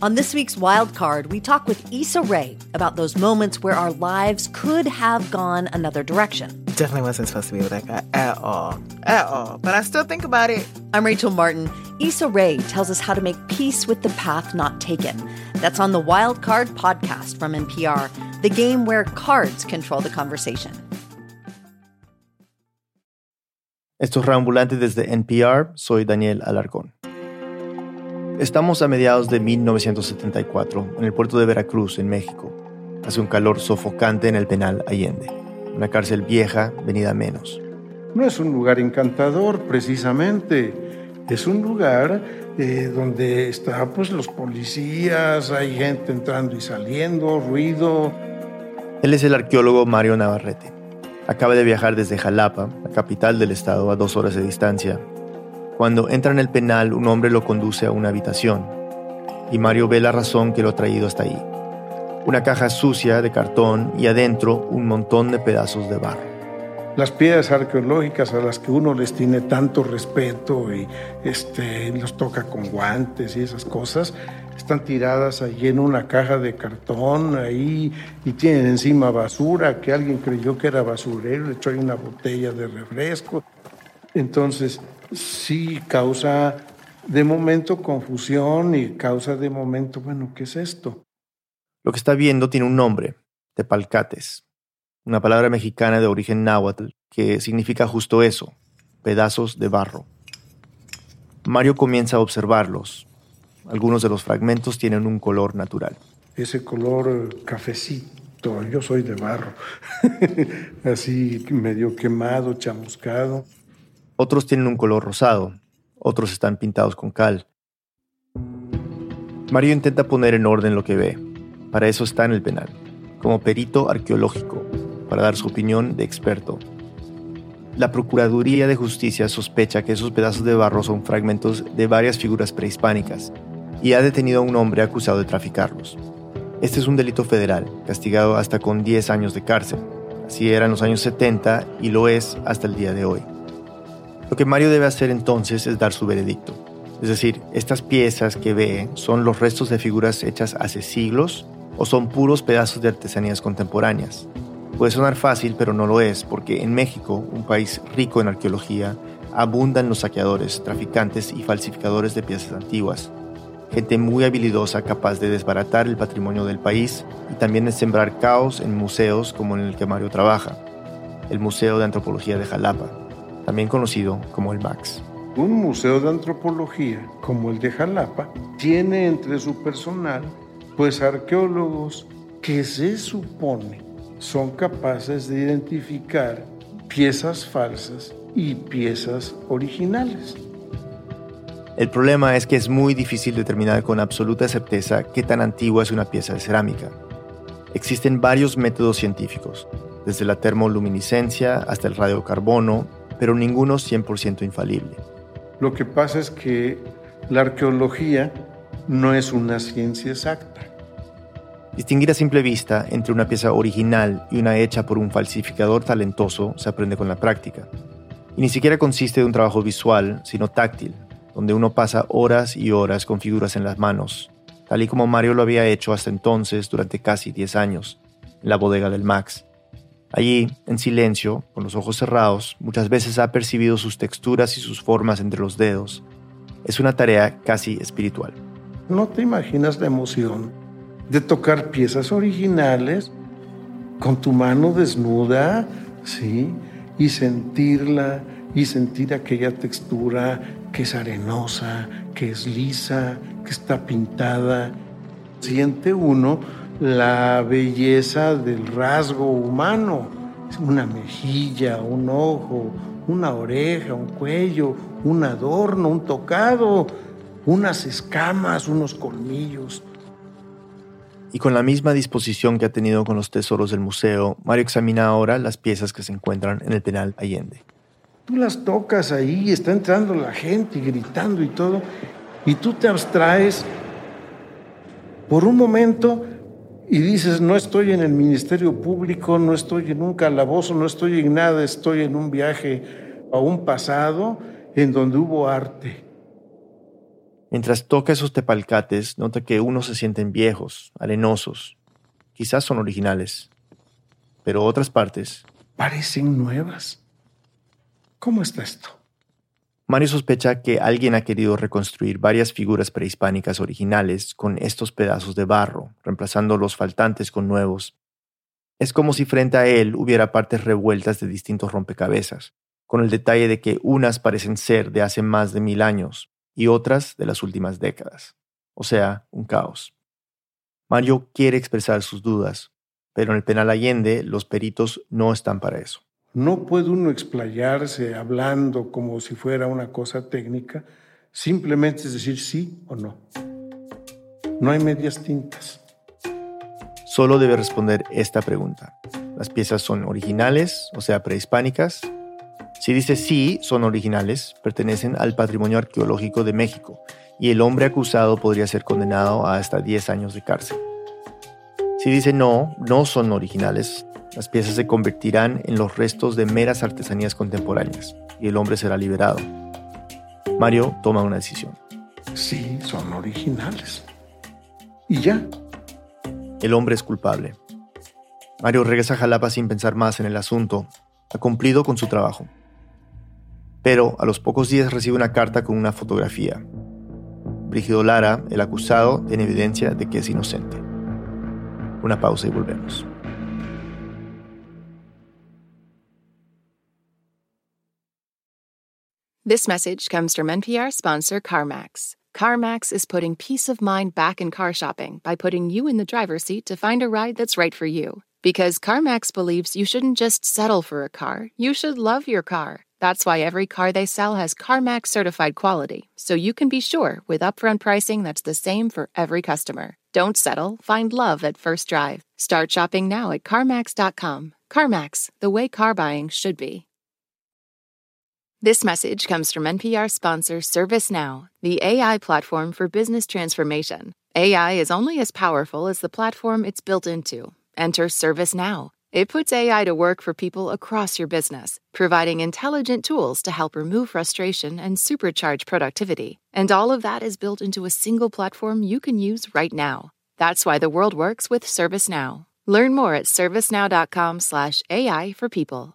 On this week's Wild Card, we talk with Issa Rae about those moments where our lives could have gone another direction. Definitely wasn't supposed to be with that guy at all. At all. But I still think about it. I'm Rachel Martin. Issa Rae tells us how to make peace with the path not taken. That's on the Wild Card podcast from NPR, the game where cards control the conversation. Estos reambulantes desde NPR, soy Daniel Alarcón. Estamos a mediados de 1974 en el puerto de Veracruz, en México. Hace un calor sofocante en el penal Allende, una cárcel vieja venida menos. No es un lugar encantador, precisamente. Es un lugar eh, donde están pues, los policías, hay gente entrando y saliendo, ruido. Él es el arqueólogo Mario Navarrete. Acaba de viajar desde Jalapa, la capital del estado, a dos horas de distancia, cuando entra en el penal, un hombre lo conduce a una habitación y Mario ve la razón que lo ha traído hasta ahí. Una caja sucia de cartón y adentro un montón de pedazos de barro. Las piedras arqueológicas a las que uno les tiene tanto respeto y este, los toca con guantes y esas cosas, están tiradas allí en una caja de cartón ahí y tienen encima basura que alguien creyó que era basurero, le echó ahí una botella de refresco. Entonces, sí causa de momento confusión y causa de momento, bueno, ¿qué es esto? Lo que está viendo tiene un nombre, tepalcates, una palabra mexicana de origen náhuatl que significa justo eso, pedazos de barro. Mario comienza a observarlos. Algunos de los fragmentos tienen un color natural. Ese color cafecito, yo soy de barro, así medio quemado, chamuscado. Otros tienen un color rosado, otros están pintados con cal. Mario intenta poner en orden lo que ve. Para eso está en el penal, como perito arqueológico, para dar su opinión de experto. La Procuraduría de Justicia sospecha que esos pedazos de barro son fragmentos de varias figuras prehispánicas y ha detenido a un hombre acusado de traficarlos. Este es un delito federal, castigado hasta con 10 años de cárcel. Así era en los años 70 y lo es hasta el día de hoy. Lo que Mario debe hacer entonces es dar su veredicto. Es decir, estas piezas que ve son los restos de figuras hechas hace siglos o son puros pedazos de artesanías contemporáneas. Puede sonar fácil, pero no lo es, porque en México, un país rico en arqueología, abundan los saqueadores, traficantes y falsificadores de piezas antiguas. Gente muy habilidosa capaz de desbaratar el patrimonio del país y también de sembrar caos en museos como en el que Mario trabaja, el Museo de Antropología de Jalapa, también conocido como el MAX. Un museo de antropología como el de Jalapa tiene entre su personal pues arqueólogos que se supone son capaces de identificar piezas falsas y piezas originales. El problema es que es muy difícil determinar con absoluta certeza qué tan antigua es una pieza de cerámica. Existen varios métodos científicos, desde la termoluminiscencia hasta el radiocarbono pero ninguno 100% infalible. Lo que pasa es que la arqueología no es una ciencia exacta. Distinguir a simple vista entre una pieza original y una hecha por un falsificador talentoso se aprende con la práctica. Y ni siquiera consiste de un trabajo visual, sino táctil, donde uno pasa horas y horas con figuras en las manos, tal y como Mario lo había hecho hasta entonces durante casi 10 años, en la bodega del Max. Allí, en silencio, con los ojos cerrados, muchas veces ha percibido sus texturas y sus formas entre los dedos. Es una tarea casi espiritual. No te imaginas la emoción de tocar piezas originales con tu mano desnuda, ¿sí? Y sentirla, y sentir aquella textura que es arenosa, que es lisa, que está pintada. Siente uno la belleza del rasgo humano, una mejilla, un ojo, una oreja, un cuello, un adorno, un tocado, unas escamas, unos colmillos. Y con la misma disposición que ha tenido con los tesoros del museo, Mario examina ahora las piezas que se encuentran en el penal Allende. Tú las tocas ahí, está entrando la gente gritando y todo, y tú te abstraes por un momento y dices, no estoy en el Ministerio Público, no estoy en un calabozo, no estoy en nada, estoy en un viaje a un pasado en donde hubo arte. Mientras toca esos tepalcates, nota que unos se sienten viejos, arenosos. Quizás son originales. Pero otras partes... Parecen nuevas. ¿Cómo está esto? Mario sospecha que alguien ha querido reconstruir varias figuras prehispánicas originales con estos pedazos de barro, reemplazando los faltantes con nuevos. Es como si frente a él hubiera partes revueltas de distintos rompecabezas, con el detalle de que unas parecen ser de hace más de mil años y otras de las últimas décadas. O sea, un caos. Mario quiere expresar sus dudas, pero en el penal Allende los peritos no están para eso. No puede uno explayarse hablando como si fuera una cosa técnica, simplemente es decir sí o no. No hay medias tintas. Solo debe responder esta pregunta. ¿Las piezas son originales, o sea, prehispánicas? Si dice sí, son originales, pertenecen al patrimonio arqueológico de México y el hombre acusado podría ser condenado a hasta 10 años de cárcel. Si dice no, no son originales, las piezas se convertirán en los restos de meras artesanías contemporáneas y el hombre será liberado. Mario toma una decisión. Sí, son originales. Y ya. El hombre es culpable. Mario regresa a Jalapa sin pensar más en el asunto. Ha cumplido con su trabajo. Pero a los pocos días recibe una carta con una fotografía. Brígido Lara, el acusado, tiene evidencia de que es inocente. Una pausa y volvemos. This message comes from NPR sponsor CarMax. CarMax is putting peace of mind back in car shopping by putting you in the driver's seat to find a ride that's right for you. Because CarMax believes you shouldn't just settle for a car, you should love your car. That's why every car they sell has CarMax certified quality, so you can be sure with upfront pricing that's the same for every customer. Don't settle, find love at first drive. Start shopping now at CarMax.com. CarMax, the way car buying should be. This message comes from NPR sponsor ServiceNow, the AI platform for business transformation. AI is only as powerful as the platform it's built into. Enter ServiceNow. It puts AI to work for people across your business, providing intelligent tools to help remove frustration and supercharge productivity. And all of that is built into a single platform you can use right now. That's why the world works with ServiceNow. Learn more at servicenow.com/ai for people.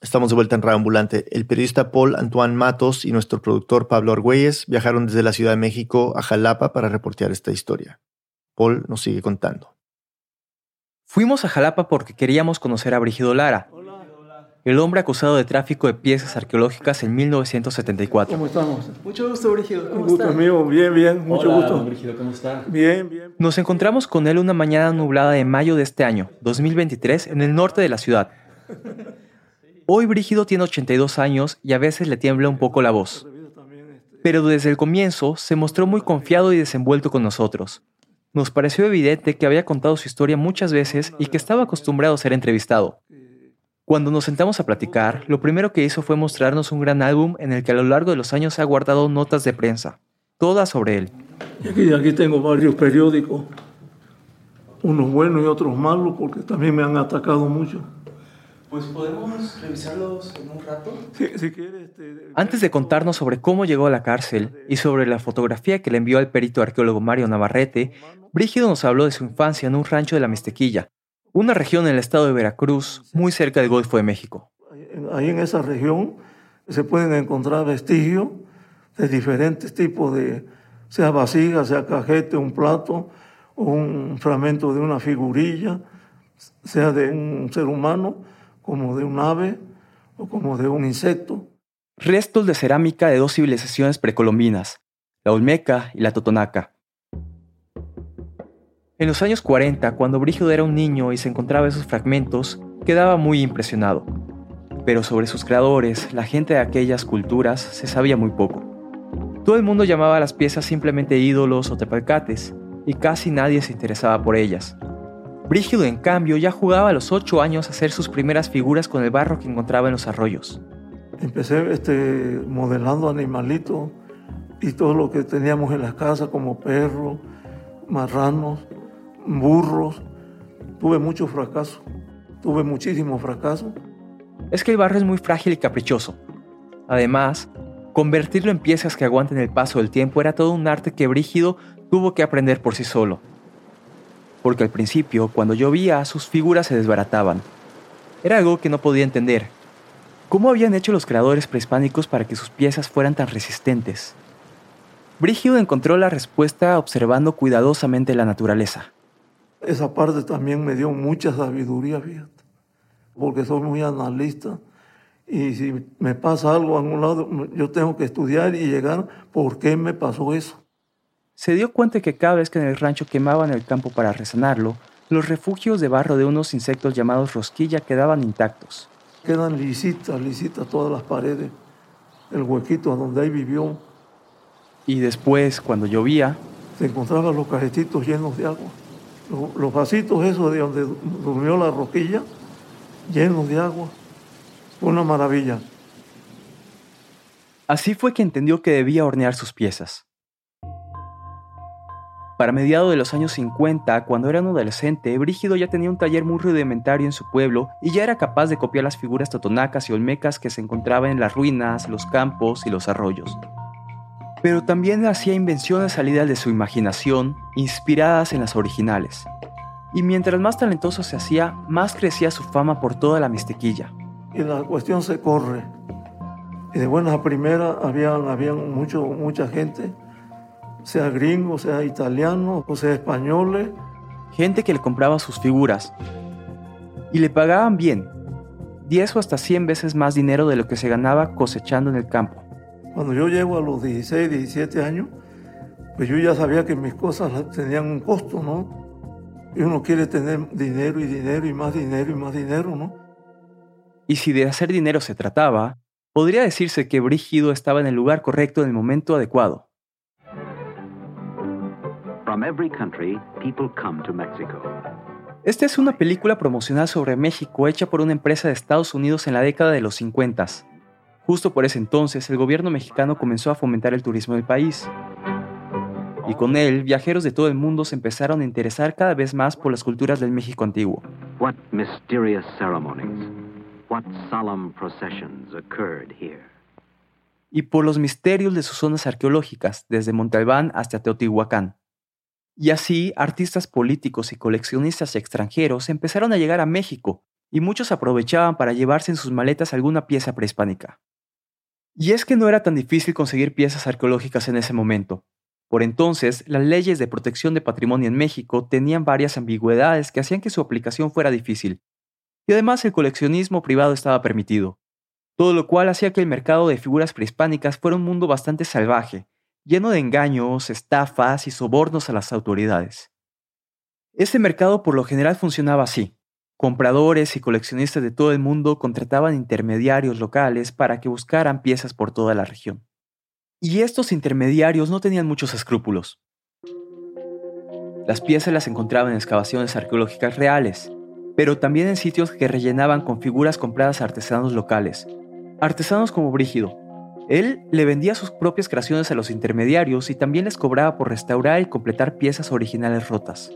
Estamos de vuelta en Radio Ambulante. El periodista Paul Antoine Matos y nuestro productor Pablo Argüelles viajaron desde la Ciudad de México a Jalapa para reportear esta historia. Paul nos sigue contando. Fuimos a Jalapa porque queríamos conocer a Brigido Lara, el hombre acusado de tráfico de piezas arqueológicas en 1974. ¿Cómo estamos? Mucho gusto, Brigido. ¿Cómo Un gusto está? mío, bien, bien, mucho Hola, gusto. Brigido, ¿cómo está? Bien, bien. Nos encontramos con él una mañana nublada de mayo de este año, 2023, en el norte de la ciudad. Hoy Brígido tiene 82 años y a veces le tiembla un poco la voz. Pero desde el comienzo se mostró muy confiado y desenvuelto con nosotros. Nos pareció evidente que había contado su historia muchas veces y que estaba acostumbrado a ser entrevistado. Cuando nos sentamos a platicar, lo primero que hizo fue mostrarnos un gran álbum en el que a lo largo de los años ha guardado notas de prensa, todas sobre él. Aquí tengo varios periódicos, unos buenos y otros malos, porque también me han atacado mucho. Pues podemos revisarlos en un rato. Si, si quieres, este, Antes de contarnos sobre cómo llegó a la cárcel y sobre la fotografía que le envió al perito arqueólogo Mario Navarrete, Brígido nos habló de su infancia en un rancho de la Mixtequilla, una región en el estado de Veracruz, muy cerca del Golfo de México. ahí en esa región se pueden encontrar vestigios de diferentes tipos de, sea vasija, sea cajete, un plato, o un fragmento de una figurilla, sea de un ser humano, como de un ave o como de un insecto. Restos de cerámica de dos civilizaciones precolombinas, la Olmeca y la Totonaca. En los años 40, cuando Brígido era un niño y se encontraba esos fragmentos, quedaba muy impresionado. Pero sobre sus creadores, la gente de aquellas culturas, se sabía muy poco. Todo el mundo llamaba a las piezas simplemente ídolos o tepalcates, y casi nadie se interesaba por ellas. Brígido, en cambio, ya jugaba a los 8 años a hacer sus primeras figuras con el barro que encontraba en los arroyos. Empecé este, modelando animalitos y todo lo que teníamos en la casa, como perros, marranos, burros. Tuve mucho fracaso, tuve muchísimo fracaso. Es que el barro es muy frágil y caprichoso. Además, convertirlo en piezas que aguanten el paso del tiempo era todo un arte que Brígido tuvo que aprender por sí solo. Porque al principio, cuando llovía, sus figuras se desbarataban. Era algo que no podía entender. ¿Cómo habían hecho los creadores prehispánicos para que sus piezas fueran tan resistentes? Brígido encontró la respuesta observando cuidadosamente la naturaleza. Esa parte también me dio mucha sabiduría, fíjate, porque soy muy analista y si me pasa algo a un lado, yo tengo que estudiar y llegar por qué me pasó eso. Se dio cuenta que cada vez que en el rancho quemaban el campo para resanarlo, los refugios de barro de unos insectos llamados rosquilla quedaban intactos. Quedan lisitas, lisitas todas las paredes, el huequito donde ahí vivió. Y después, cuando llovía, se encontraban los cajetitos llenos de agua. Los, los vasitos esos de donde durmió la rosquilla, llenos de agua. Una maravilla. Así fue que entendió que debía hornear sus piezas. Para mediados de los años 50, cuando era un adolescente, Brígido ya tenía un taller muy rudimentario en su pueblo y ya era capaz de copiar las figuras totonacas y olmecas que se encontraban en las ruinas, los campos y los arroyos. Pero también hacía invenciones salidas de su imaginación, inspiradas en las originales. Y mientras más talentoso se hacía, más crecía su fama por toda la mistequilla y la cuestión se corre. Y de buenas a primeras habían, habían mucho, mucha gente, sea gringo, sea italiano, o sea españoles. Gente que le compraba sus figuras. Y le pagaban bien, 10 o hasta 100 veces más dinero de lo que se ganaba cosechando en el campo. Cuando yo llego a los 16, 17 años, pues yo ya sabía que mis cosas tenían un costo, ¿no? Y uno quiere tener dinero y dinero y más dinero y más dinero, ¿no? Y si de hacer dinero se trataba, podría decirse que Brígido estaba en el lugar correcto en el momento adecuado. Esta es una película promocional sobre México hecha por una empresa de Estados Unidos en la década de los 50. Justo por ese entonces, el gobierno mexicano comenzó a fomentar el turismo del país. Y con él, viajeros de todo el mundo se empezaron a interesar cada vez más por las culturas del México antiguo. What mysterious ceremonies. What solemn processions occurred here. Y por los misterios de sus zonas arqueológicas, desde Montalbán hasta Teotihuacán. Y así, artistas políticos y coleccionistas extranjeros empezaron a llegar a México, y muchos aprovechaban para llevarse en sus maletas alguna pieza prehispánica. Y es que no era tan difícil conseguir piezas arqueológicas en ese momento. Por entonces, las leyes de protección de patrimonio en México tenían varias ambigüedades que hacían que su aplicación fuera difícil, y además el coleccionismo privado estaba permitido, todo lo cual hacía que el mercado de figuras prehispánicas fuera un mundo bastante salvaje, lleno de engaños, estafas y sobornos a las autoridades. Este mercado por lo general funcionaba así. Compradores y coleccionistas de todo el mundo contrataban intermediarios locales para que buscaran piezas por toda la región. Y estos intermediarios no tenían muchos escrúpulos. Las piezas las encontraban en excavaciones arqueológicas reales, pero también en sitios que rellenaban con figuras compradas a artesanos locales, artesanos como Brígido. Él le vendía sus propias creaciones a los intermediarios y también les cobraba por restaurar y completar piezas originales rotas.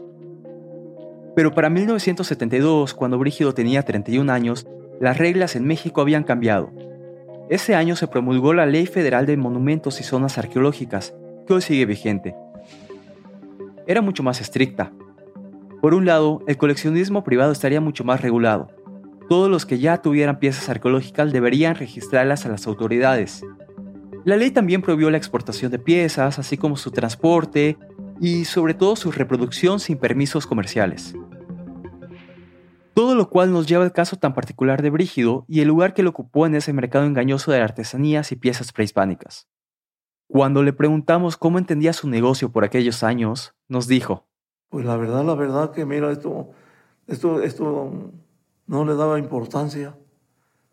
Pero para 1972, cuando Brígido tenía 31 años, las reglas en México habían cambiado. Ese año se promulgó la Ley Federal de Monumentos y Zonas Arqueológicas, que hoy sigue vigente. Era mucho más estricta, por un lado, el coleccionismo privado estaría mucho más regulado. Todos los que ya tuvieran piezas arqueológicas deberían registrarlas a las autoridades. La ley también prohibió la exportación de piezas, así como su transporte y sobre todo su reproducción sin permisos comerciales. Todo lo cual nos lleva al caso tan particular de Brígido y el lugar que le ocupó en ese mercado engañoso de artesanías y piezas prehispánicas. Cuando le preguntamos cómo entendía su negocio por aquellos años, nos dijo, pues la verdad, la verdad que mira, esto, esto, esto no le daba importancia,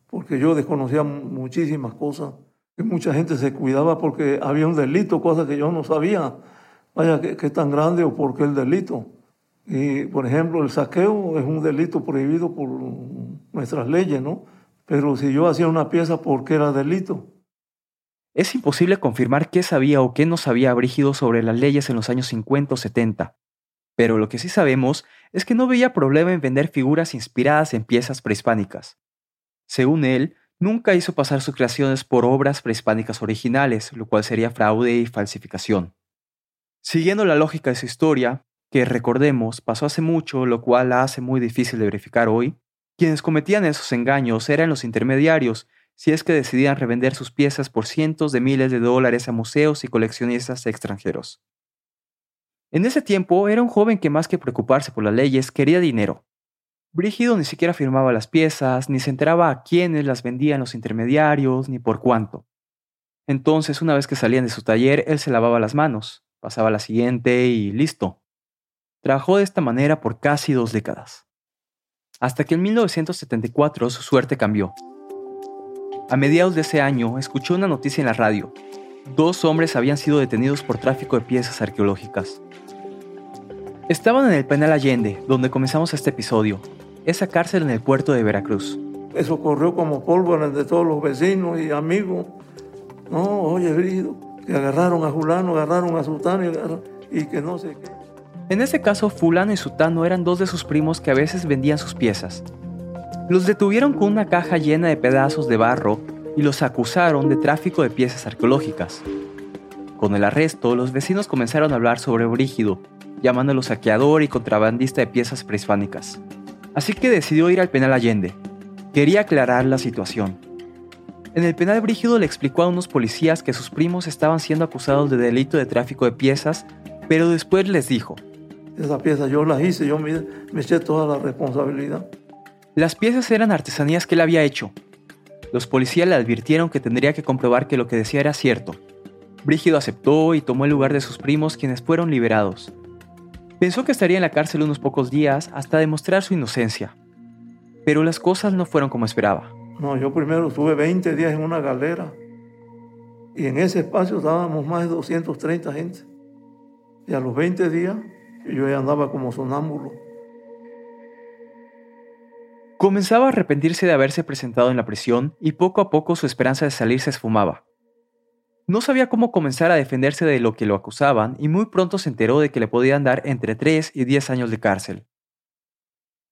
porque yo desconocía muchísimas cosas. Y mucha gente se cuidaba porque había un delito, cosa que yo no sabía. Vaya, qué tan grande o por qué el delito. Y, por ejemplo, el saqueo es un delito prohibido por nuestras leyes, ¿no? Pero si yo hacía una pieza, ¿por qué era delito? Es imposible confirmar qué sabía o qué no sabía Brígido sobre las leyes en los años 50 o 70, pero lo que sí sabemos es que no veía problema en vender figuras inspiradas en piezas prehispánicas. Según él, nunca hizo pasar sus creaciones por obras prehispánicas originales, lo cual sería fraude y falsificación. Siguiendo la lógica de su historia, que recordemos pasó hace mucho, lo cual la hace muy difícil de verificar hoy, quienes cometían esos engaños eran los intermediarios, si es que decidían revender sus piezas por cientos de miles de dólares a museos y coleccionistas extranjeros. En ese tiempo era un joven que más que preocuparse por las leyes quería dinero. Brígido ni siquiera firmaba las piezas, ni se enteraba a quiénes las vendían los intermediarios, ni por cuánto. Entonces, una vez que salían de su taller, él se lavaba las manos, pasaba la siguiente y listo. Trabajó de esta manera por casi dos décadas. Hasta que en 1974 su suerte cambió. A mediados de ese año escuchó una noticia en la radio. Dos hombres habían sido detenidos por tráfico de piezas arqueológicas. Estaban en el penal Allende, donde comenzamos este episodio, esa cárcel en el puerto de Veracruz. Eso corrió como pólvora de todos los vecinos y amigos. No, oye, que agarraron a Julano, agarraron a Sultano y, y que no sé qué. En ese caso, Fulano y Sutano eran dos de sus primos que a veces vendían sus piezas. Los detuvieron con una caja llena de pedazos de barro y los acusaron de tráfico de piezas arqueológicas. Con el arresto, los vecinos comenzaron a hablar sobre Brígido, llamándolo saqueador y contrabandista de piezas prehispánicas. Así que decidió ir al penal Allende. Quería aclarar la situación. En el penal Brígido le explicó a unos policías que sus primos estaban siendo acusados de delito de tráfico de piezas, pero después les dijo, esa pieza yo la hice, yo me, eché toda la responsabilidad. Las piezas eran artesanías que él había hecho. Los policías le advirtieron que tendría que comprobar que lo que decía era cierto. Brígido aceptó y tomó el lugar de sus primos quienes fueron liberados. Pensó que estaría en la cárcel unos pocos días hasta demostrar su inocencia. Pero las cosas no fueron como esperaba. No, yo primero estuve 20 días en una galera y en ese espacio estábamos más de 230 gente. Y a los 20 días yo ya andaba como sonámbulo. Comenzaba a arrepentirse de haberse presentado en la prisión y poco a poco su esperanza de salir se esfumaba. No sabía cómo comenzar a defenderse de lo que lo acusaban y muy pronto se enteró de que le podían dar entre 3 y 10 años de cárcel.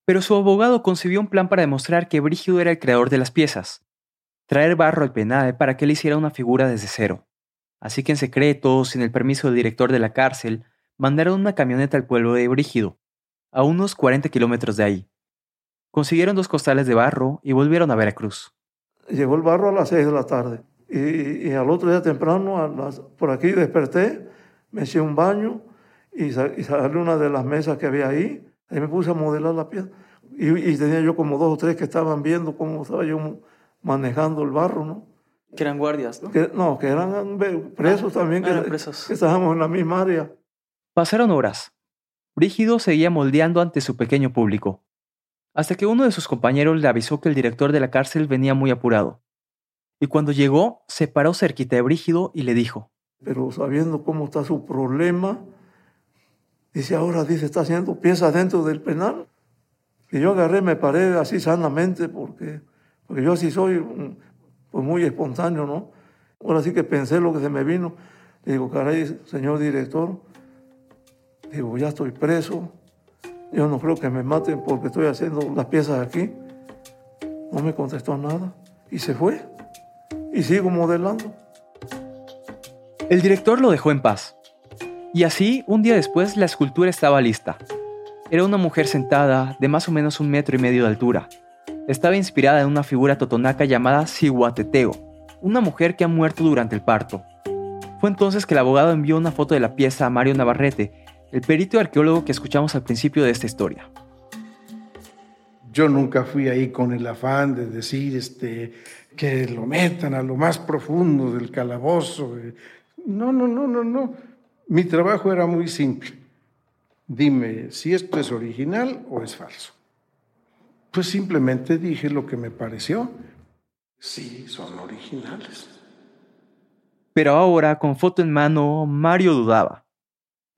Pero su abogado concibió un plan para demostrar que Brígido era el creador de las piezas, traer barro al penal para que él hiciera una figura desde cero. Así que en secreto, sin el permiso del director de la cárcel, mandaron una camioneta al pueblo de Brígido, a unos 40 kilómetros de ahí. Consiguieron dos costales de barro y volvieron a Veracruz. Llegó el barro a las 6 de la tarde y, al otro día temprano, por aquí desperté, me eché un baño y, salí una de las mesas que había ahí y me puse a modelar la pieza. Y, tenía yo como dos o tres que estaban viendo cómo estaba yo manejando el barro, ¿no? Que eran guardias, ¿no? Que, no, que eran presos ah, también, que, presos. que estábamos en la misma área. Pasaron horas. Brígido seguía moldeando ante su pequeño público, hasta que uno de sus compañeros le avisó que el director de la cárcel venía muy apurado. Y cuando llegó, se paró cerquita de Brígido y le dijo, Pero sabiendo cómo está su problema, dice, ahora dice, está haciendo piezas dentro del penal. Y yo agarré, me paré así sanamente, porque, porque yo así soy pues muy espontáneo, ¿no? Ahora sí que pensé lo que se me vino. Le digo, caray, señor director, Digo, ya estoy preso, yo no creo que me maten porque estoy haciendo las piezas aquí. No me contestó nada y se fue. Y sigo modelando. El director lo dejó en paz. Y así, un día después, la escultura estaba lista. Era una mujer sentada de más o menos un metro y medio de altura. Estaba inspirada en una figura totonaca llamada Cihuateteo, una mujer que ha muerto durante el parto. Fue entonces que el abogado envió una foto de la pieza a Mario Navarrete el perito arqueólogo que escuchamos al principio de esta historia. Yo nunca fui ahí con el afán de decir este, que lo metan a lo más profundo del calabozo. No, no, no, no, no. Mi trabajo era muy simple. Dime si esto es original o es falso. Pues simplemente dije lo que me pareció. Sí, son originales. Pero ahora, con foto en mano, Mario dudaba.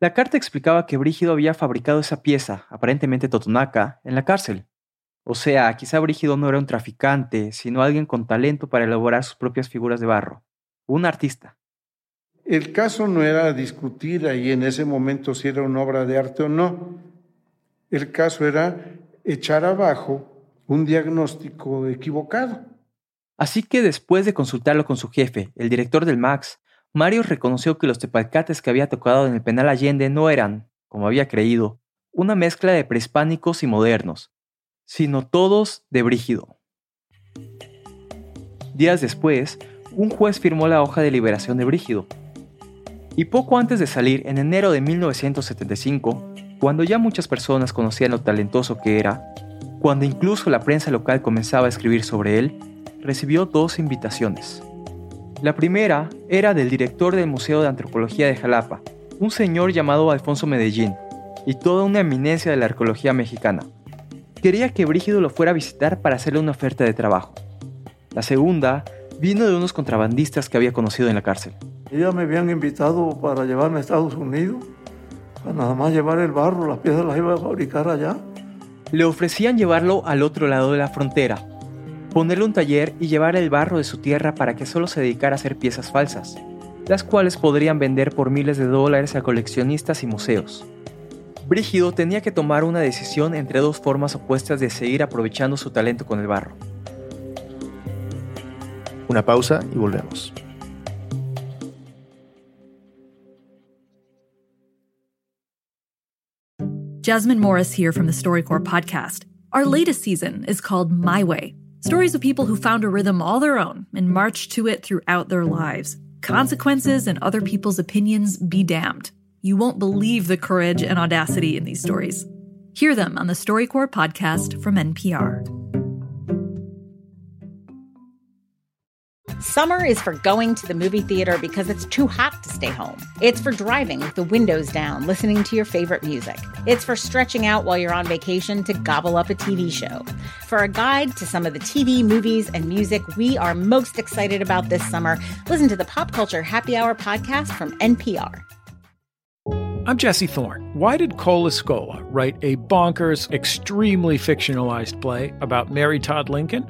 La carta explicaba que Brígido había fabricado esa pieza, aparentemente totonaca, en la cárcel. O sea, quizá Brígido no era un traficante, sino alguien con talento para elaborar sus propias figuras de barro. Un artista. El caso no era discutir ahí en ese momento si era una obra de arte o no. El caso era echar abajo un diagnóstico equivocado. Así que después de consultarlo con su jefe, el director del Max, Mario reconoció que los tepalcates que había tocado en el penal Allende no eran, como había creído, una mezcla de prehispánicos y modernos, sino todos de Brígido. Días después, un juez firmó la hoja de liberación de Brígido. Y poco antes de salir, en enero de 1975, cuando ya muchas personas conocían lo talentoso que era, cuando incluso la prensa local comenzaba a escribir sobre él, recibió dos invitaciones. La primera era del director del Museo de Antropología de Jalapa, un señor llamado Alfonso Medellín, y toda una eminencia de la arqueología mexicana. Quería que Brígido lo fuera a visitar para hacerle una oferta de trabajo. La segunda vino de unos contrabandistas que había conocido en la cárcel. Ya me habían invitado para llevarme a Estados Unidos, para nada más llevar el barro, las piezas las iba a fabricar allá. Le ofrecían llevarlo al otro lado de la frontera, ponerle un taller y llevar el barro de su tierra para que solo se dedicara a hacer piezas falsas, las cuales podrían vender por miles de dólares a coleccionistas y museos. Brígido tenía que tomar una decisión entre dos formas opuestas de seguir aprovechando su talento con el barro. Una pausa y volvemos. Jasmine Morris here from the StoryCorps podcast. Our latest season is called My Way Stories of people who found a rhythm all their own and marched to it throughout their lives. Consequences and other people's opinions be damned. You won't believe the courage and audacity in these stories. Hear them on the StoryCorps podcast from NPR. Summer is for going to the movie theater because it's too hot to stay home. It's for driving with the windows down, listening to your favorite music. It's for stretching out while you're on vacation to gobble up a TV show. For a guide to some of the TV, movies, and music we are most excited about this summer, listen to the Pop Culture Happy Hour podcast from NPR. I'm Jesse Thorne. Why did Cole Escola write a bonkers, extremely fictionalized play about Mary Todd Lincoln?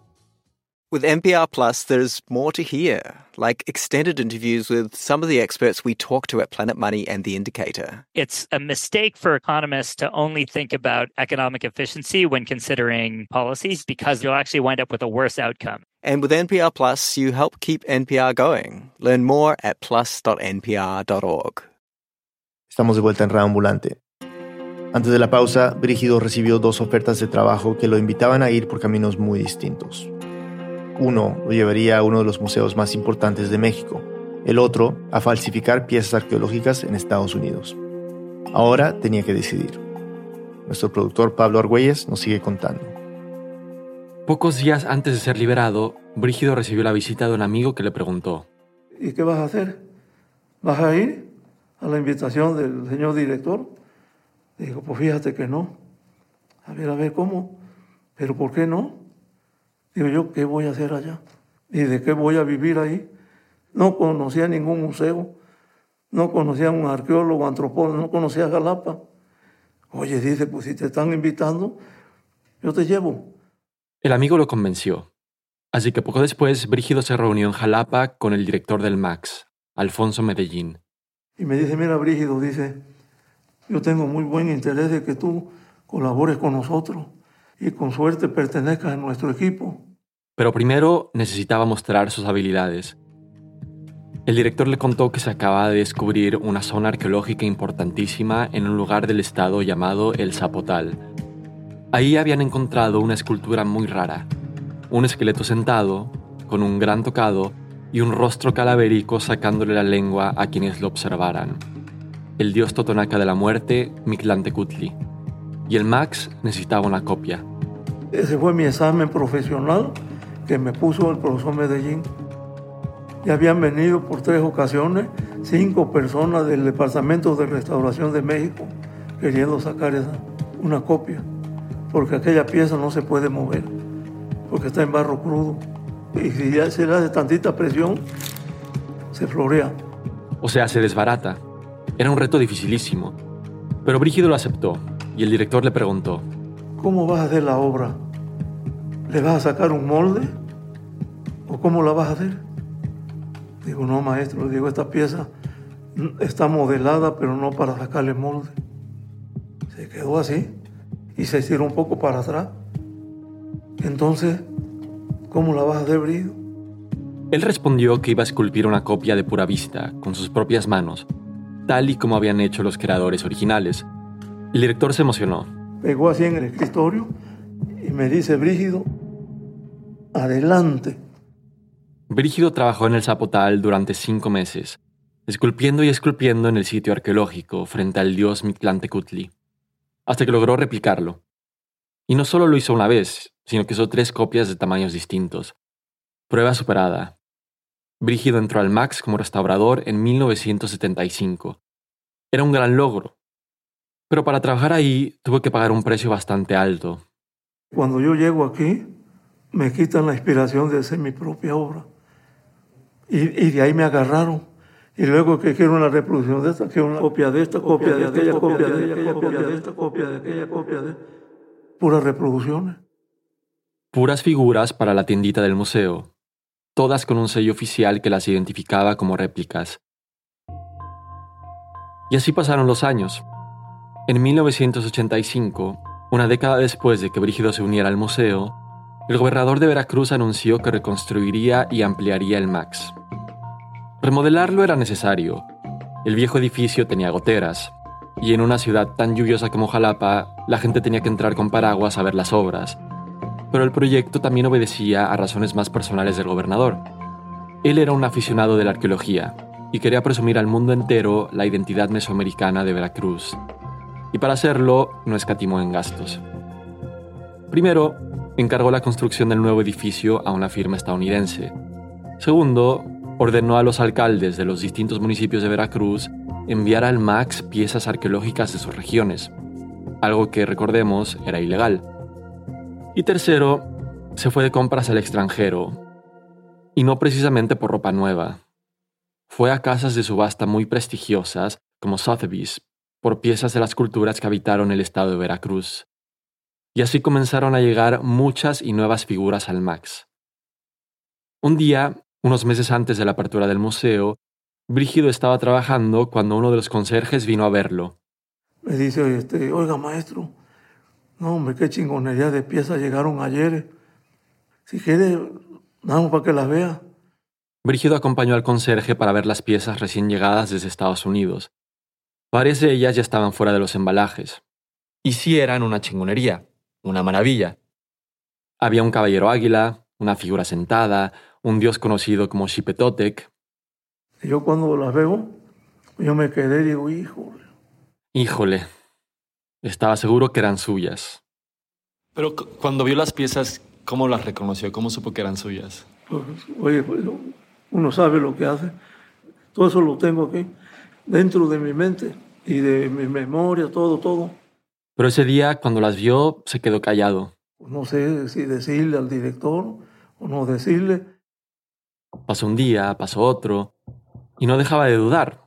With NPR Plus, there's more to hear, like extended interviews with some of the experts we talk to at Planet Money and The Indicator. It's a mistake for economists to only think about economic efficiency when considering policies because you'll actually wind up with a worse outcome. And with NPR Plus, you help keep NPR going. Learn more at plus.npr.org. Estamos de vuelta en Reambulante. Antes de la pausa, Brígido recibió dos ofertas de trabajo que lo invitaban a ir por caminos muy distintos. Uno lo llevaría a uno de los museos más importantes de México, el otro a falsificar piezas arqueológicas en Estados Unidos. Ahora tenía que decidir. Nuestro productor Pablo Argüelles nos sigue contando. Pocos días antes de ser liberado, Brígido recibió la visita de un amigo que le preguntó, ¿Y qué vas a hacer? ¿Vas a ir a la invitación del señor director? Dijo, pues fíjate que no. A ver, a ver, ¿cómo? ¿Pero por qué no? Digo yo, ¿qué voy a hacer allá? ¿Y de qué voy a vivir ahí? No conocía ningún museo, no conocía un arqueólogo, antropólogo, no conocía Jalapa. Oye, dice, pues si te están invitando, yo te llevo. El amigo lo convenció. Así que poco después, Brígido se reunió en Jalapa con el director del MAX, Alfonso Medellín. Y me dice, mira, Brígido, dice, yo tengo muy buen interés de que tú colabores con nosotros y con suerte pertenezcas a nuestro equipo. Pero primero necesitaba mostrar sus habilidades. El director le contó que se acaba de descubrir una zona arqueológica importantísima en un lugar del estado llamado El Zapotal. Ahí habían encontrado una escultura muy rara, un esqueleto sentado, con un gran tocado y un rostro calavérico sacándole la lengua a quienes lo observaran. El dios totonaca de la muerte, Mictlantecutli. Y el Max necesitaba una copia. Ese fue mi examen profesional que me puso el profesor Medellín. Ya habían venido por tres ocasiones cinco personas del Departamento de Restauración de México queriendo sacar esa, una copia, porque aquella pieza no se puede mover, porque está en barro crudo. Y si ya se le hace tantita presión, se florea. O sea, se desbarata. Era un reto dificilísimo. Pero Brígido lo aceptó y el director le preguntó, ¿Cómo vas a hacer la obra? ¿Le vas a sacar un molde? ¿O cómo la vas a hacer? Digo, no, maestro, digo, esta pieza está modelada, pero no para sacarle molde. Se quedó así y se estiró un poco para atrás. Entonces, ¿cómo la vas a hacer? Él respondió que iba a esculpir una copia de pura vista, con sus propias manos, tal y como habían hecho los creadores originales. El director se emocionó. Pegó así en el escritorio y me dice, Brígido, adelante. Brígido trabajó en el Zapotal durante cinco meses, esculpiendo y esculpiendo en el sitio arqueológico frente al dios Mictlantecutli, hasta que logró replicarlo. Y no solo lo hizo una vez, sino que hizo tres copias de tamaños distintos. Prueba superada. Brígido entró al Max como restaurador en 1975. Era un gran logro. Pero para trabajar ahí tuvo que pagar un precio bastante alto. Cuando yo llego aquí, me quitan la inspiración de hacer mi propia obra. Y, y de ahí me agarraron. Y luego que quiero una reproducción de esta, quiero una copia de esta, copia de aquella, copia de aquella, copia de esta, copia de aquella, copia de... Puras reproducciones. Puras figuras para la tiendita del museo, todas con un sello oficial que las identificaba como réplicas. Y así pasaron los años. En 1985, una década después de que Brígido se uniera al museo, el gobernador de Veracruz anunció que reconstruiría y ampliaría el MAX. Remodelarlo era necesario. El viejo edificio tenía goteras, y en una ciudad tan lluviosa como Jalapa, la gente tenía que entrar con paraguas a ver las obras. Pero el proyecto también obedecía a razones más personales del gobernador. Él era un aficionado de la arqueología y quería presumir al mundo entero la identidad mesoamericana de Veracruz. Y para hacerlo, no escatimó en gastos. Primero, encargó la construcción del nuevo edificio a una firma estadounidense. Segundo, ordenó a los alcaldes de los distintos municipios de Veracruz enviar al MAX piezas arqueológicas de sus regiones, algo que, recordemos, era ilegal. Y tercero, se fue de compras al extranjero, y no precisamente por ropa nueva. Fue a casas de subasta muy prestigiosas, como Sotheby's, por piezas de las culturas que habitaron el estado de Veracruz. Y así comenzaron a llegar muchas y nuevas figuras al Max. Un día, unos meses antes de la apertura del museo, Brígido estaba trabajando cuando uno de los conserjes vino a verlo. Me dice, este, oiga maestro, no hombre, qué chingonería de piezas llegaron ayer. Si quiere, vamos para que las vea. Brígido acompañó al conserje para ver las piezas recién llegadas desde Estados Unidos. Varias de ellas ya estaban fuera de los embalajes. Y sí eran una chingonería, una maravilla. Había un caballero águila, una figura sentada, un dios conocido como Xipetotec. Yo cuando las veo, yo me quedé y digo, híjole. Híjole. Estaba seguro que eran suyas. Pero cuando vio las piezas, ¿cómo las reconoció? ¿Cómo supo que eran suyas? Pues, oye, pues, uno sabe lo que hace. Todo eso lo tengo aquí, dentro de mi mente y de mi memoria, todo, todo. Pero ese día, cuando las vio, se quedó callado. No sé si decirle al director o no decirle. Pasó un día, pasó otro, y no dejaba de dudar.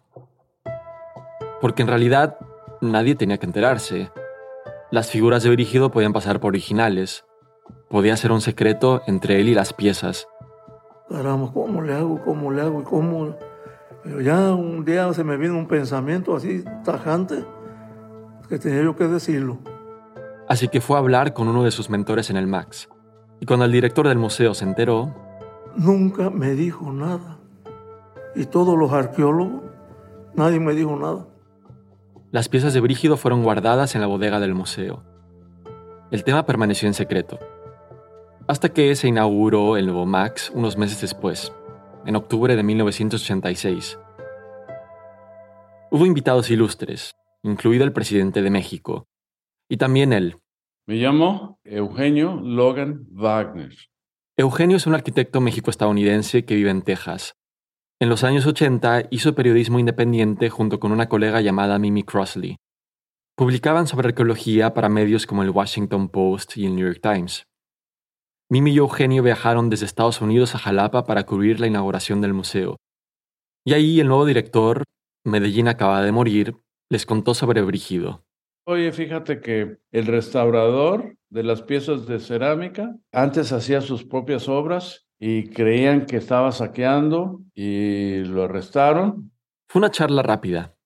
Porque en realidad nadie tenía que enterarse. Las figuras de Brígido podían pasar por originales. Podía ser un secreto entre él y las piezas. Caramba, ¿cómo le hago? ¿Cómo le hago? ¿Y cómo? Pero ya un día se me vino un pensamiento así tajante que tenía yo que decirlo. Así que fue a hablar con uno de sus mentores en el Max. Y cuando el director del museo se enteró... Nunca me dijo nada. Y todos los arqueólogos, nadie me dijo nada. Las piezas de Brígido fueron guardadas en la bodega del museo. El tema permaneció en secreto. Hasta que se inauguró el nuevo Max unos meses después, en octubre de 1986. Hubo invitados ilustres, incluido el presidente de México, y también él. Me llamo Eugenio Logan Wagner. Eugenio es un arquitecto mexico-estadounidense que vive en Texas. En los años 80 hizo periodismo independiente junto con una colega llamada Mimi Crossley. Publicaban sobre arqueología para medios como el Washington Post y el New York Times. Mimi y Eugenio viajaron desde Estados Unidos a Jalapa para cubrir la inauguración del museo. Y ahí el nuevo director, Medellín acaba de morir, les contó sobre Brígido. Oye, fíjate que el restaurador de las piezas de cerámica antes hacía sus propias obras y creían que estaba saqueando y lo arrestaron. Fue una charla rápida,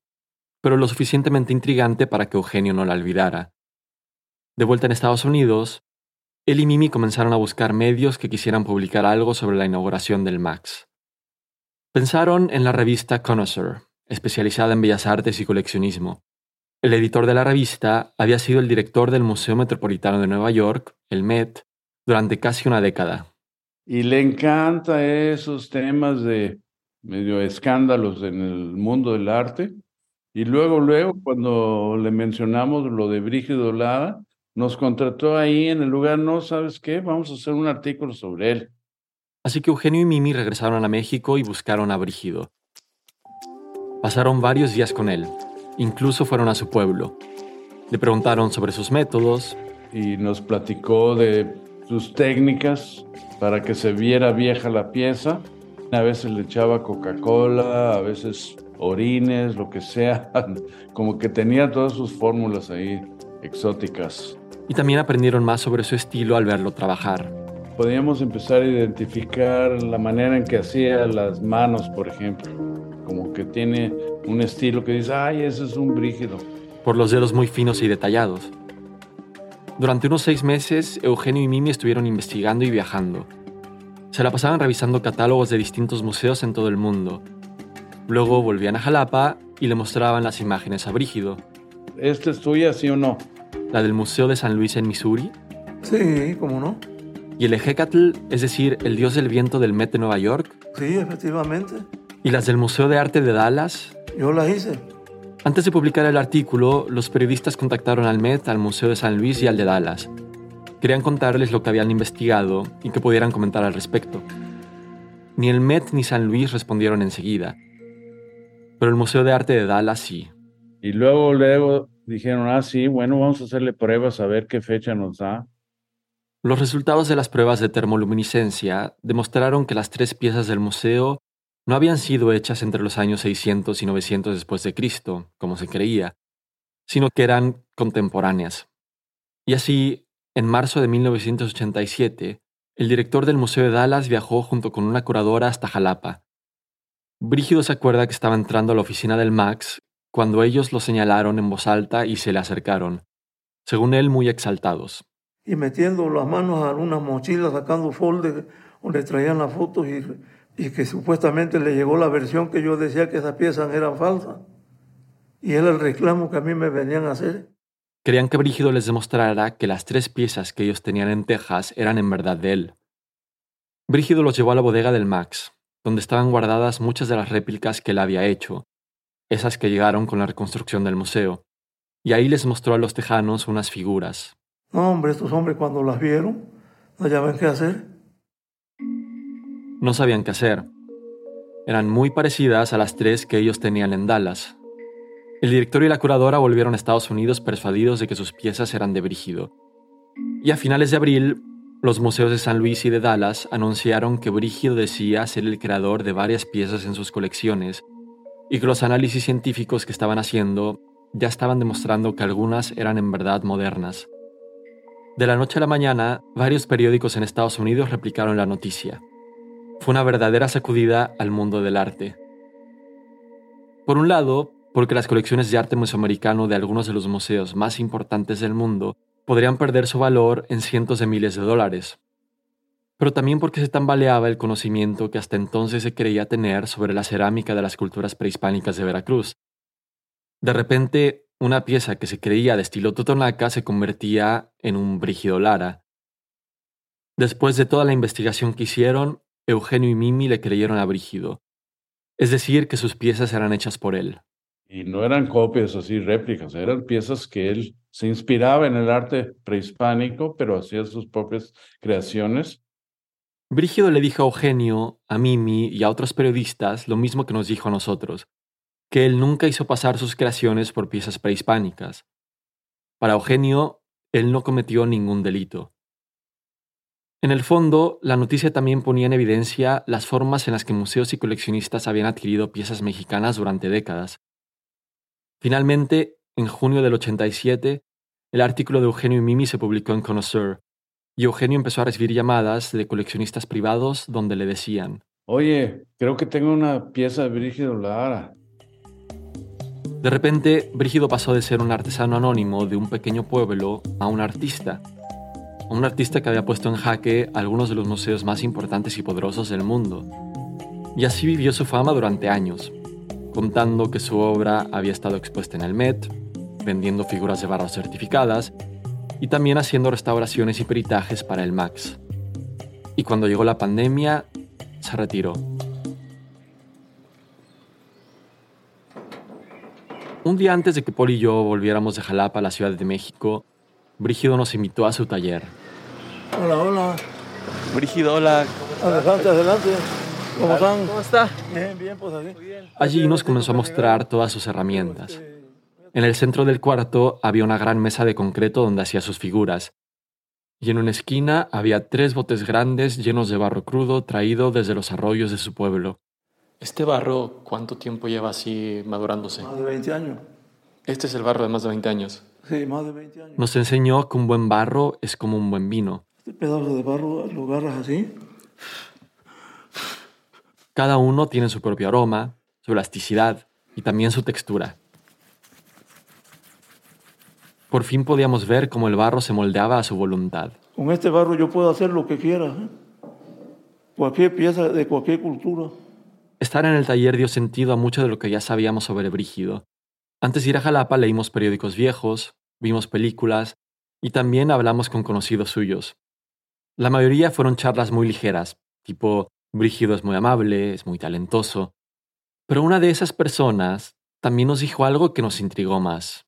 pero lo suficientemente intrigante para que Eugenio no la olvidara. De vuelta en Estados Unidos, él y Mimi comenzaron a buscar medios que quisieran publicar algo sobre la inauguración del Max. Pensaron en la revista Connoisseur, especializada en bellas artes y coleccionismo. El editor de la revista había sido el director del Museo Metropolitano de Nueva York, el Met, durante casi una década. Y le encanta esos temas de medio escándalos en el mundo del arte. Y luego, luego, cuando le mencionamos lo de Brígido Lara, nos contrató ahí en el lugar, no, ¿sabes qué? Vamos a hacer un artículo sobre él. Así que Eugenio y Mimi regresaron a México y buscaron a Brígido. Pasaron varios días con él, incluso fueron a su pueblo. Le preguntaron sobre sus métodos. Y nos platicó de sus técnicas para que se viera vieja la pieza. A veces le echaba Coca-Cola, a veces orines, lo que sea. Como que tenía todas sus fórmulas ahí exóticas y también aprendieron más sobre su estilo al verlo trabajar. Podíamos empezar a identificar la manera en que hacía las manos, por ejemplo. Como que tiene un estilo que dice, ay, ese es un brígido. Por los dedos muy finos y detallados. Durante unos seis meses, Eugenio y Mimi estuvieron investigando y viajando. Se la pasaban revisando catálogos de distintos museos en todo el mundo. Luego volvían a Jalapa y le mostraban las imágenes a Brígido. ¿Esta es tuya, sí o no? La del Museo de San Luis en Missouri. Sí, ¿cómo no? Y el Ejecatl, es decir, el dios del viento del Met de Nueva York. Sí, efectivamente. ¿Y las del Museo de Arte de Dallas? Yo las hice. Antes de publicar el artículo, los periodistas contactaron al Met, al Museo de San Luis y al de Dallas. Querían contarles lo que habían investigado y que pudieran comentar al respecto. Ni el Met ni San Luis respondieron enseguida. Pero el Museo de Arte de Dallas sí. Y luego, luego dijeron, ah, sí, bueno, vamos a hacerle pruebas a ver qué fecha nos da. Los resultados de las pruebas de termoluminiscencia demostraron que las tres piezas del museo no habían sido hechas entre los años 600 y 900 después de Cristo, como se creía, sino que eran contemporáneas. Y así, en marzo de 1987, el director del Museo de Dallas viajó junto con una curadora hasta Jalapa. Brígido se acuerda que estaba entrando a la oficina del Max cuando ellos lo señalaron en voz alta y se le acercaron, según él muy exaltados. Y metiendo las manos a una mochila, sacando folders donde traían las fotos y, y que supuestamente le llegó la versión que yo decía que esas piezas eran falsas. Y era el reclamo que a mí me venían a hacer. Querían que Brígido les demostrara que las tres piezas que ellos tenían en Texas eran en verdad de él. Brígido los llevó a la bodega del Max, donde estaban guardadas muchas de las réplicas que él había hecho, esas que llegaron con la reconstrucción del museo, y ahí les mostró a los tejanos unas figuras. No, hombre, estos hombres cuando las vieron, no sabían qué hacer. No sabían qué hacer. Eran muy parecidas a las tres que ellos tenían en Dallas. El director y la curadora volvieron a Estados Unidos persuadidos de que sus piezas eran de Brígido. Y a finales de abril, los museos de San Luis y de Dallas anunciaron que Brígido decía ser el creador de varias piezas en sus colecciones y que los análisis científicos que estaban haciendo ya estaban demostrando que algunas eran en verdad modernas. De la noche a la mañana, varios periódicos en Estados Unidos replicaron la noticia. Fue una verdadera sacudida al mundo del arte. Por un lado, porque las colecciones de arte mesoamericano de algunos de los museos más importantes del mundo podrían perder su valor en cientos de miles de dólares, pero también porque se tambaleaba el conocimiento que hasta entonces se creía tener sobre la cerámica de las culturas prehispánicas de Veracruz. De repente, una pieza que se creía de estilo totonaca se convertía en un brígido Lara. Después de toda la investigación que hicieron, Eugenio y Mimi le creyeron a Brígido, es decir, que sus piezas eran hechas por él. Y no eran copias así, réplicas, eran piezas que él se inspiraba en el arte prehispánico, pero hacía sus propias creaciones Brígido le dijo a Eugenio, a Mimi y a otros periodistas lo mismo que nos dijo a nosotros, que él nunca hizo pasar sus creaciones por piezas prehispánicas, Para Eugenio, él no cometió ningún delito. En el fondo, la noticia también ponía en evidencia las formas en las que museos y coleccionistas habían adquirido piezas mexicanas durante décadas. Finalmente, en junio del 87, el artículo de Eugenio y Mimi se publicó en Connoisseur, y Eugenio empezó a recibir llamadas de coleccionistas privados donde le decían, Oye, creo que tengo una pieza de Brígido Lara. De repente, Brígido pasó de ser un artesano anónimo de un pequeño pueblo a un artista. Un artista que había puesto en jaque algunos de los museos más importantes y poderosos del mundo. Y así vivió su fama durante años, contando que su obra había estado expuesta en el Met, vendiendo figuras de barro certificadas y también haciendo restauraciones y peritajes para el Max. Y cuando llegó la pandemia, se retiró. Un día antes de que Paul y yo volviéramos de Jalapa a la Ciudad de México, Brígido nos invitó a su taller. Hola, hola. Brígido, hola. Adelante, adelante. ¿Cómo están? ¿Cómo está? Bien, bien, pues así. Allí nos comenzó a mostrar todas sus herramientas. En el centro del cuarto había una gran mesa de concreto donde hacía sus figuras. Y en una esquina había tres botes grandes llenos de barro crudo traído desde los arroyos de su pueblo. ¿Este barro cuánto tiempo lleva así madurándose? Más de 20 años. Este es el barro de más de 20 años. Sí, más de 20 años. Nos enseñó que un buen barro es como un buen vino. Este pedazo de barro lo agarras así. Cada uno tiene su propio aroma, su elasticidad y también su textura. Por fin podíamos ver cómo el barro se moldeaba a su voluntad. Con este barro yo puedo hacer lo que quiera. ¿eh? Cualquier pieza de cualquier cultura. Estar en el taller dio sentido a mucho de lo que ya sabíamos sobre Brígido. Antes de ir a Jalapa leímos periódicos viejos, vimos películas y también hablamos con conocidos suyos. La mayoría fueron charlas muy ligeras, tipo Brígido es muy amable, es muy talentoso. Pero una de esas personas también nos dijo algo que nos intrigó más,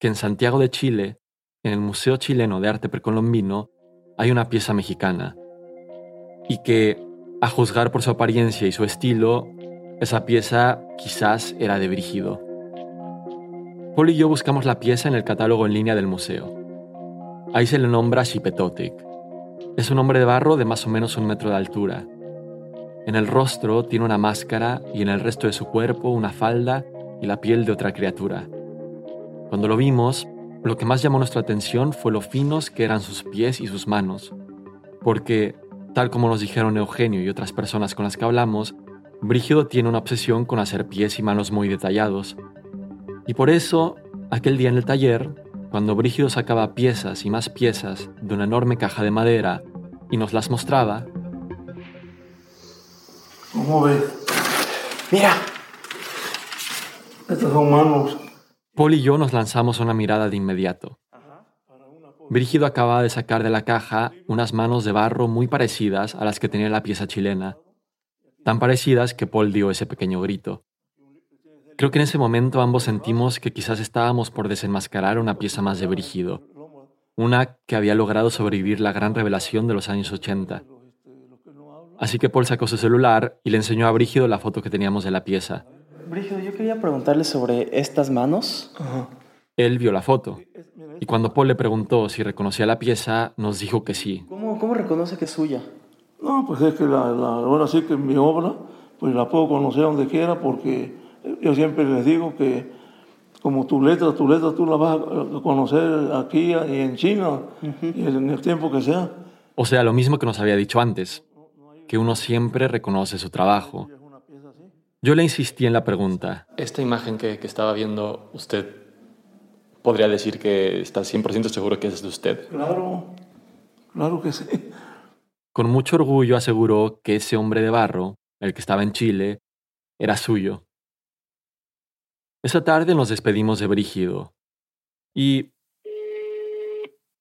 que en Santiago de Chile, en el Museo Chileno de Arte Precolombino, hay una pieza mexicana, y que, a juzgar por su apariencia y su estilo, esa pieza quizás era de Brígido. Paul y yo buscamos la pieza en el catálogo en línea del museo. Ahí se le nombra Xipetotec. Es un hombre de barro de más o menos un metro de altura. En el rostro tiene una máscara y en el resto de su cuerpo una falda y la piel de otra criatura. Cuando lo vimos, lo que más llamó nuestra atención fue lo finos que eran sus pies y sus manos, porque, tal como nos dijeron Eugenio y otras personas con las que hablamos, Brígido tiene una obsesión con hacer pies y manos muy detallados. Y por eso, aquel día en el taller, cuando Brígido sacaba piezas y más piezas de una enorme caja de madera y nos las mostraba, ¿Cómo ves? Mira. Estas son manos. Paul y yo nos lanzamos una mirada de inmediato. Brígido acababa de sacar de la caja unas manos de barro muy parecidas a las que tenía la pieza chilena, tan parecidas que Paul dio ese pequeño grito. Creo que en ese momento ambos sentimos que quizás estábamos por desenmascarar una pieza más de Brígido, una que había logrado sobrevivir la gran revelación de los años 80. Así que Paul sacó su celular y le enseñó a Brígido la foto que teníamos de la pieza. Brígido, yo quería preguntarle sobre estas manos. Él vio la foto, y cuando Paul le preguntó si reconocía la pieza, nos dijo que sí. ¿Cómo, cómo reconoce que es suya? No, pues es que la, la- ahora sí que mi obra, pues la puedo conocer donde quiera porque yo siempre les digo que como tu letra, tu letra tú la vas a conocer aquí y en China y en el tiempo que sea. O sea, lo mismo que nos había dicho antes, que uno siempre reconoce su trabajo. Yo le insistí en la pregunta. Esta imagen que, que estaba viendo, usted podría decir que está 100% seguro que es de usted. Claro, claro que sí. Con mucho orgullo aseguró que ese hombre de barro, el que estaba en Chile, era suyo. Esa tarde nos despedimos de Brígido. Y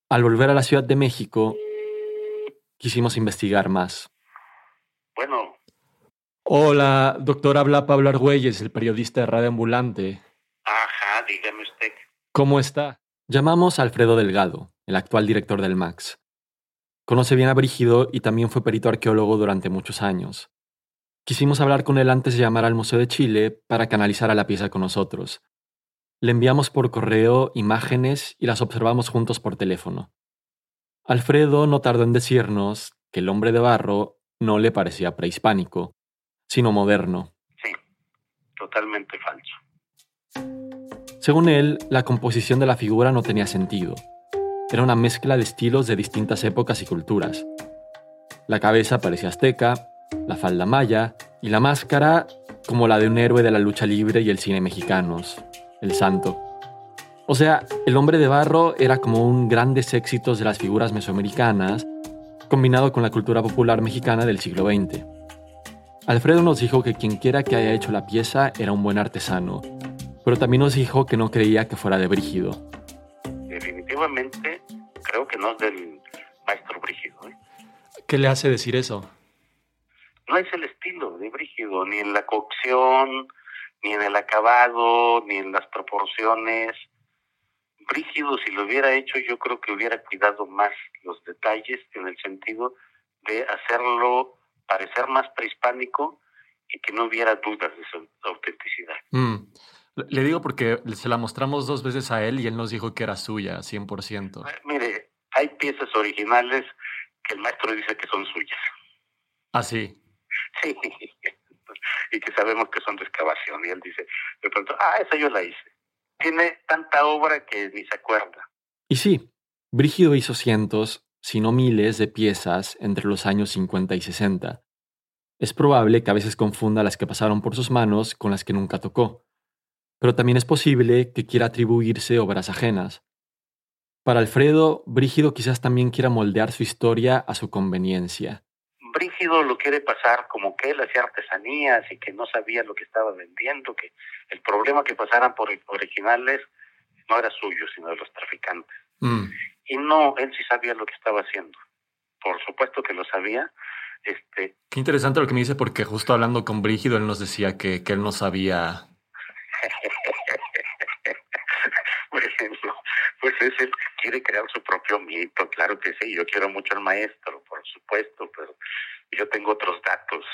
al volver a la Ciudad de México, quisimos investigar más. Bueno, Hola, doctor, habla Pablo Argüelles, el periodista de Radio Ambulante. ajá, dígame usted. ¿Cómo está? Llamamos a Alfredo Delgado, el actual director del MAX. Conoce bien a Brígido y también fue perito arqueólogo durante muchos años. Quisimos hablar con él antes de llamar al Museo de Chile para que analizara la pieza con nosotros. Le enviamos por correo imágenes y las observamos juntos por teléfono. Alfredo no tardó en decirnos que el hombre de barro no le parecía prehispánico, sino moderno. Sí, totalmente falso. Según él, la composición de la figura no tenía sentido. Era una mezcla de estilos de distintas épocas y culturas. La cabeza parecía azteca, la falda maya y la máscara como la de un héroe de la lucha libre y el cine mexicanos, el santo. O sea, el hombre de barro era como un grandes éxitos de las figuras mesoamericanas, combinado con la cultura popular mexicana del siglo XX. Alfredo nos dijo que quien quiera que haya hecho la pieza era un buen artesano, pero también nos dijo que no creía que fuera de Brígido. Definitivamente creo que no es del maestro Brígido. ¿eh? ¿Qué le hace decir eso? No es el estilo de Brígido, ni en la cocción, ni en el acabado, ni en las proporciones. Brígido, si lo hubiera hecho, yo creo que hubiera cuidado más los detalles en el sentido de hacerlo parecer más prehispánico y que no hubiera dudas de su autenticidad. Mm. Le digo porque se la mostramos dos veces a él y él nos dijo que era suya, 100%. Mire, hay piezas originales que el maestro dice que son suyas. ¿Ah, sí? Sí, y que sabemos que son de excavación. Y él dice, de pronto, ah, esa yo la hice. Tiene tanta obra que ni se acuerda. Y sí, Brígido hizo cientos, si no miles, de piezas entre los años 50 y 60. Es probable que a veces confunda las que pasaron por sus manos con las que nunca tocó, pero también es posible que quiera atribuirse obras ajenas. Para Alfredo, Brígido quizás también quiera moldear su historia a su conveniencia. Brígido lo quiere pasar como que él hacía artesanías y que no sabía lo que estaba vendiendo, que el problema que pasaran por originales no era suyo, sino de los traficantes. Mm. Y no, él sí sabía lo que estaba haciendo. Por supuesto que lo sabía. Este, Qué interesante lo que me dice, porque justo hablando con Brígido, él nos decía que, que él no sabía. por ejemplo, pues es él quiere crear su propio mito, claro que sí, yo quiero mucho al maestro, por supuesto, pero yo tengo otros datos.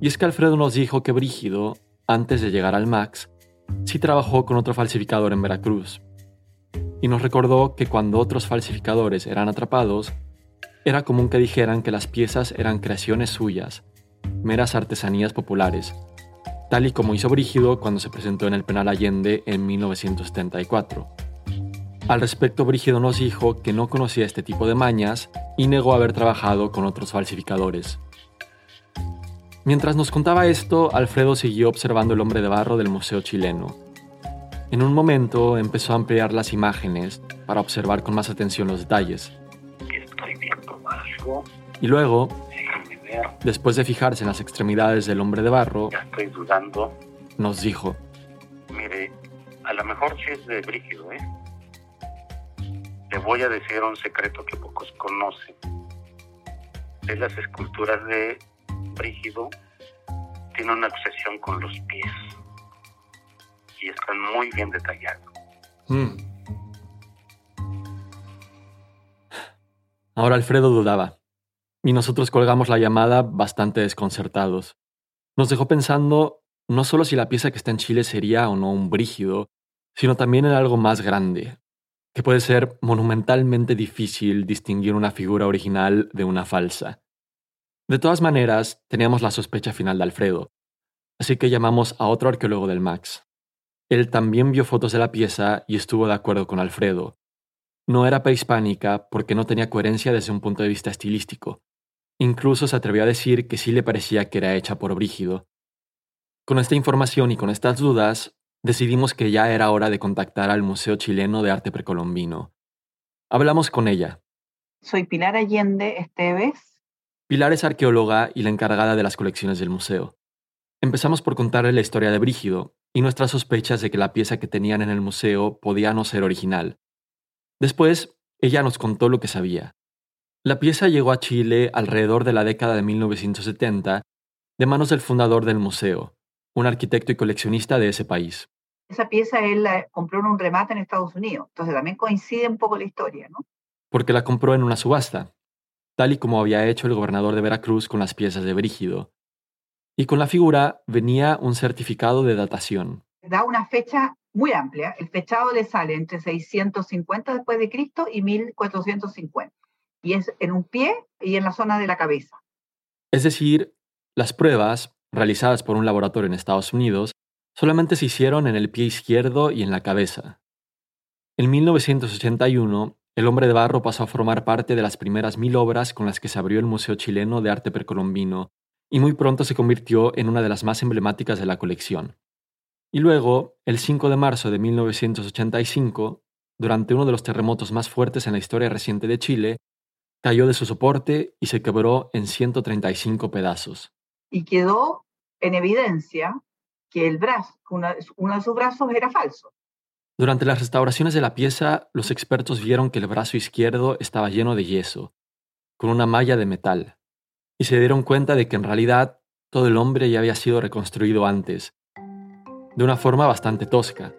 Y es que Alfredo nos dijo que Brígido, antes de llegar al Max, sí trabajó con otro falsificador en Veracruz. Y nos recordó que cuando otros falsificadores eran atrapados, era común que dijeran que las piezas eran creaciones suyas, meras artesanías populares, tal y como hizo Brígido cuando se presentó en el penal Allende en 1974. Al respecto, Brígido nos dijo que no conocía este tipo de mañas y negó haber trabajado con otros falsificadores. Mientras nos contaba esto, Alfredo siguió observando el hombre de barro del Museo Chileno. En un momento empezó a ampliar las imágenes para observar con más atención los detalles. Estoy viendo algo. Y luego, ver. después de fijarse en las extremidades del hombre de barro, Ya estoy dudando. nos dijo, Mire, a lo mejor sí es de Brígido, ¿eh? Le voy a decir un secreto que pocos conocen. De las esculturas de Brígido, tiene una obsesión con los pies. Y están muy bien detallados. Mm. Ahora Alfredo dudaba, y nosotros colgamos la llamada bastante desconcertados. Nos dejó pensando no solo si la pieza que está en Chile sería o no un brígido, sino también en algo más grande, que puede ser monumentalmente difícil distinguir una figura original de una falsa. De todas maneras, teníamos la sospecha final de Alfredo, así que llamamos a otro arqueólogo del Max. Él también vio fotos de la pieza y estuvo de acuerdo con Alfredo. No era prehispánica porque no tenía coherencia desde un punto de vista estilístico. Incluso se atrevió a decir que sí le parecía que era hecha por Brígido. Con esta información y con estas dudas, decidimos que ya era hora de contactar al Museo Chileno de Arte Precolombino. Hablamos con ella. Soy Pilar Allende Esteves. Pilar es arqueóloga y la encargada de las colecciones del museo. Empezamos por contarle la historia de Brígido y nuestras sospechas de que la pieza que tenían en el museo podía no ser original. Después, ella nos contó lo que sabía. La pieza llegó a Chile alrededor de la década de 1970 de manos del fundador del museo, un arquitecto y coleccionista de ese país. Esa pieza él la compró en un remate en Estados Unidos, entonces también coincide un poco la historia, ¿no? porque la compró en una subasta, tal y como había hecho el gobernador de Veracruz con las piezas de Brígido. Y con la figura venía un certificado de datación. Da una fecha muy amplia. El fechado le sale entre 650 después de Cristo y 1450. Y es en un pie y en la zona de la cabeza. Es decir, las pruebas, realizadas por un laboratorio en Estados Unidos, solamente se hicieron en el pie izquierdo y en la cabeza. En 1981, el hombre de barro pasó a formar parte de las primeras mil obras con las que se abrió el Museo Chileno de Arte Precolombino, y muy pronto se convirtió en una de las más emblemáticas de la colección. Y luego, el 5 de marzo de 1985, durante uno de los terremotos más fuertes en la historia reciente de Chile, cayó de su soporte y se quebró en 135 pedazos. Y quedó en evidencia que el brazo, uno de sus brazos era falso. Durante las restauraciones de la pieza, los expertos vieron que el brazo izquierdo estaba lleno de yeso, con una malla de metal, y se dieron cuenta de que en realidad todo el hombre ya había sido reconstruido antes, de una forma bastante tosca,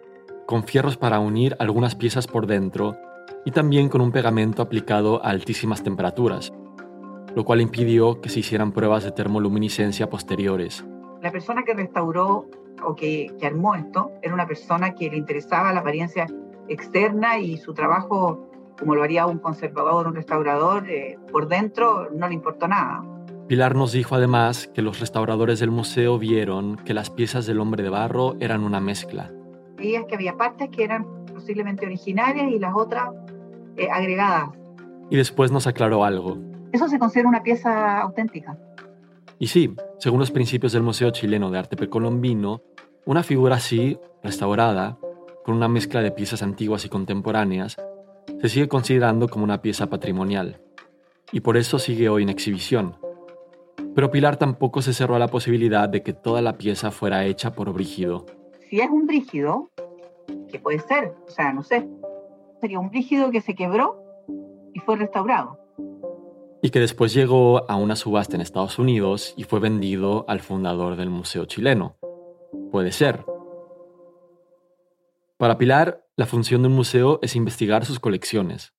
con fierros para unir algunas piezas por dentro y también con un pegamento aplicado a altísimas temperaturas, lo cual impidió que se hicieran pruebas de termoluminiscencia posteriores. La persona que restauró o que, armó esto era una persona que le interesaba la apariencia externa y su trabajo, como lo haría un conservador, un restaurador, eh, por dentro no le importó nada. Pilar nos dijo además que los restauradores del museo vieron que las piezas del hombre de barro eran una mezcla. Veías que había partes que eran posiblemente originarias y las otras eh, agregadas. Y después nos aclaró algo. Eso se considera una pieza auténtica. Y sí, según los principios del Museo Chileno de Arte Precolombino, una figura así, restaurada, con una mezcla de piezas antiguas y contemporáneas, se sigue considerando como una pieza patrimonial. Y por eso sigue hoy en exhibición, pero Pilar tampoco se cerró a la posibilidad de que toda la pieza fuera hecha por Brígido. Si es un Brígido, que puede ser, o sea, no sé, sería un Brígido que se quebró y fue restaurado. Y que después llegó a una subasta en Estados Unidos y fue vendido al fundador del Museo Chileno. Puede ser. Para Pilar, la función de un museo es investigar sus colecciones.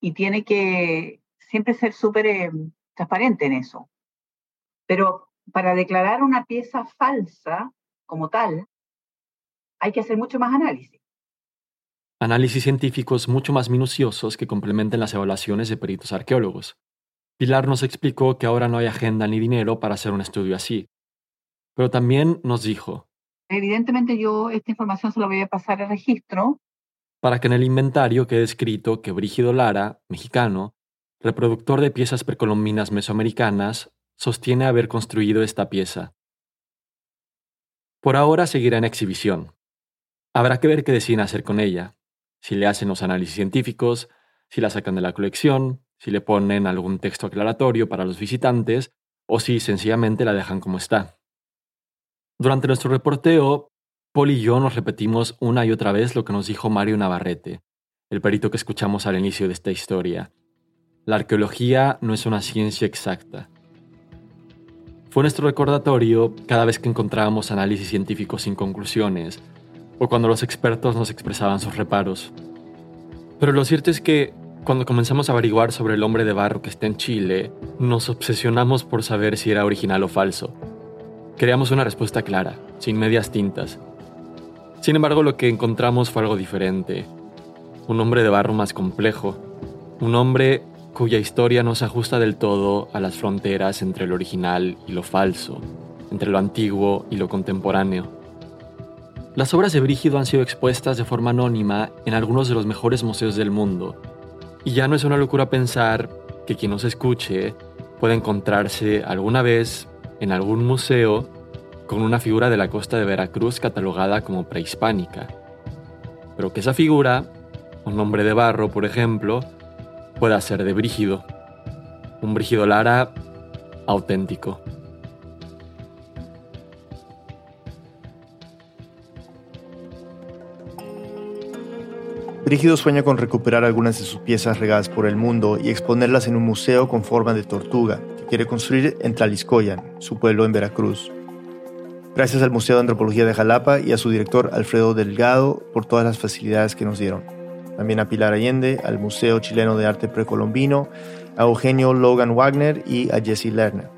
Y tiene que siempre ser súper eh, transparente en eso. Pero para declarar una pieza falsa como tal, hay que hacer mucho más análisis. Análisis científicos mucho más minuciosos que complementen las evaluaciones de peritos arqueólogos. Pilar nos explicó que ahora no hay agenda ni dinero para hacer un estudio así. Pero también nos dijo, Evidentemente yo esta información se la voy a pasar al registro. Para que en el inventario quede escrito que Brígido Lara, mexicano, reproductor de piezas precolombinas mesoamericanas, sostiene haber construido esta pieza. Por ahora seguirá en exhibición. Habrá que ver qué deciden hacer con ella, si le hacen los análisis científicos, si la sacan de la colección, si le ponen algún texto aclaratorio para los visitantes o si sencillamente la dejan como está. Durante nuestro reporteo, Paul y yo nos repetimos una y otra vez lo que nos dijo Mario Navarrete, el perito que escuchamos al inicio de esta historia. La arqueología no es una ciencia exacta. Fue nuestro recordatorio cada vez que encontrábamos análisis científicos sin conclusiones, o cuando los expertos nos expresaban sus reparos. Pero lo cierto es que, cuando comenzamos a averiguar sobre el hombre de barro que está en Chile, nos obsesionamos por saber si era original o falso. Queríamos una respuesta clara, sin medias tintas. Sin embargo, lo que encontramos fue algo diferente. Un hombre de barro más complejo. Un hombre cuya historia no se ajusta del todo a las fronteras entre lo original y lo falso, entre lo antiguo y lo contemporáneo. Las obras de Brígido han sido expuestas de forma anónima en algunos de los mejores museos del mundo, y ya no es una locura pensar que quien nos escuche puede encontrarse alguna vez en algún museo con una figura de la costa de Veracruz catalogada como prehispánica. Pero que esa figura, un hombre de barro por ejemplo, pueda ser de Brígido. Un Brígido Lara auténtico. Brígido sueña con recuperar algunas de sus piezas regadas por el mundo y exponerlas en un museo con forma de tortuga que quiere construir en Tlaliscoyan, su pueblo en Veracruz. Gracias al Museo de Antropología de Jalapa y a su director Alfredo Delgado por todas las facilidades que nos dieron también a Pilar Allende, al Museo Chileno de Arte Precolombino, a Eugenio Logan Wagner y a Jesse Lerner.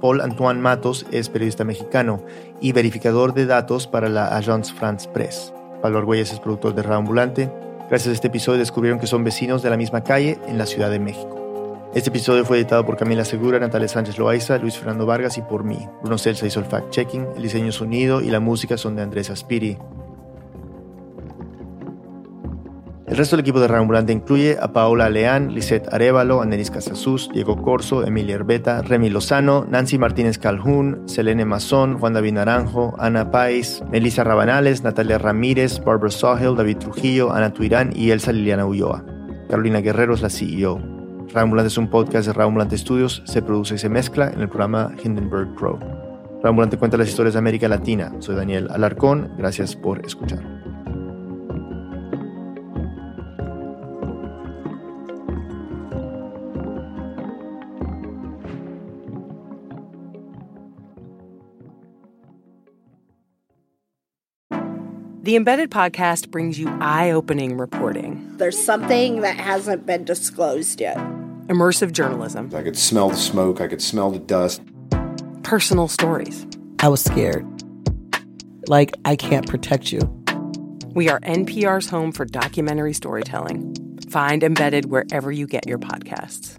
Paul Antoine Matos es periodista mexicano y verificador de datos para la Agence France Presse. Pablo Argüelles es productor de Radio Ambulante. Gracias a este episodio descubrieron que son vecinos de la misma calle en la Ciudad de México. Este episodio fue editado por Camila Segura, Natalia Sánchez Loaiza, Luis Fernando Vargas y por mí. Bruno Celsa hizo el fact-checking, el diseño sonido y la música son de Andrés Aspiri. El resto del equipo de Ambulante incluye a Paola Leán, Lisette Arevalo, Anelis Casasus, Diego Corso, Emilia Herbeta, Remy Lozano, Nancy Martínez Calhoun, Selene Mazón, Juan David Naranjo, Ana Pais, Melissa Rabanales, Natalia Ramírez, Barbara Sahel, David Trujillo, Ana Tuirán y Elsa Liliana Ulloa. Carolina Guerrero es la CEO. Ambulante es un podcast de Ambulante Studios, se produce y se mezcla en el programa Hindenburg Pro. Ambulante cuenta las historias de América Latina. Soy Daniel Alarcón, gracias por escuchar. The Embedded podcast brings you eye opening reporting, There's something that hasn't been disclosed yet. immersive journalism, I could smell the smoke, I could smell the dust. personal stories. I was scared. Like, I can't protect you. We are NPR's home for documentary storytelling. Find Embedded wherever you get your podcasts.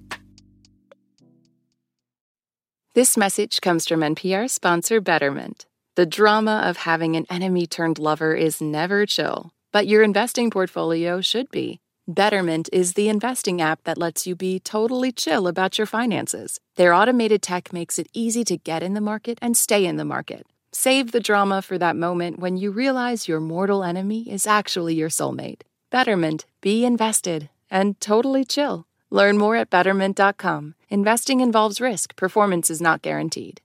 This message comes from NPR sponsor Betterment. The drama of having an enemy turned lover is never chill, but your investing portfolio should be. Betterment is the investing app that lets you be totally chill about your finances. Their automated tech makes it easy to get in the market and stay in the market. Save the drama for that moment when you realize your mortal enemy is actually your soulmate. Betterment, be invested and totally chill. Learn more at betterment.com. Investing involves risk, performance is not guaranteed.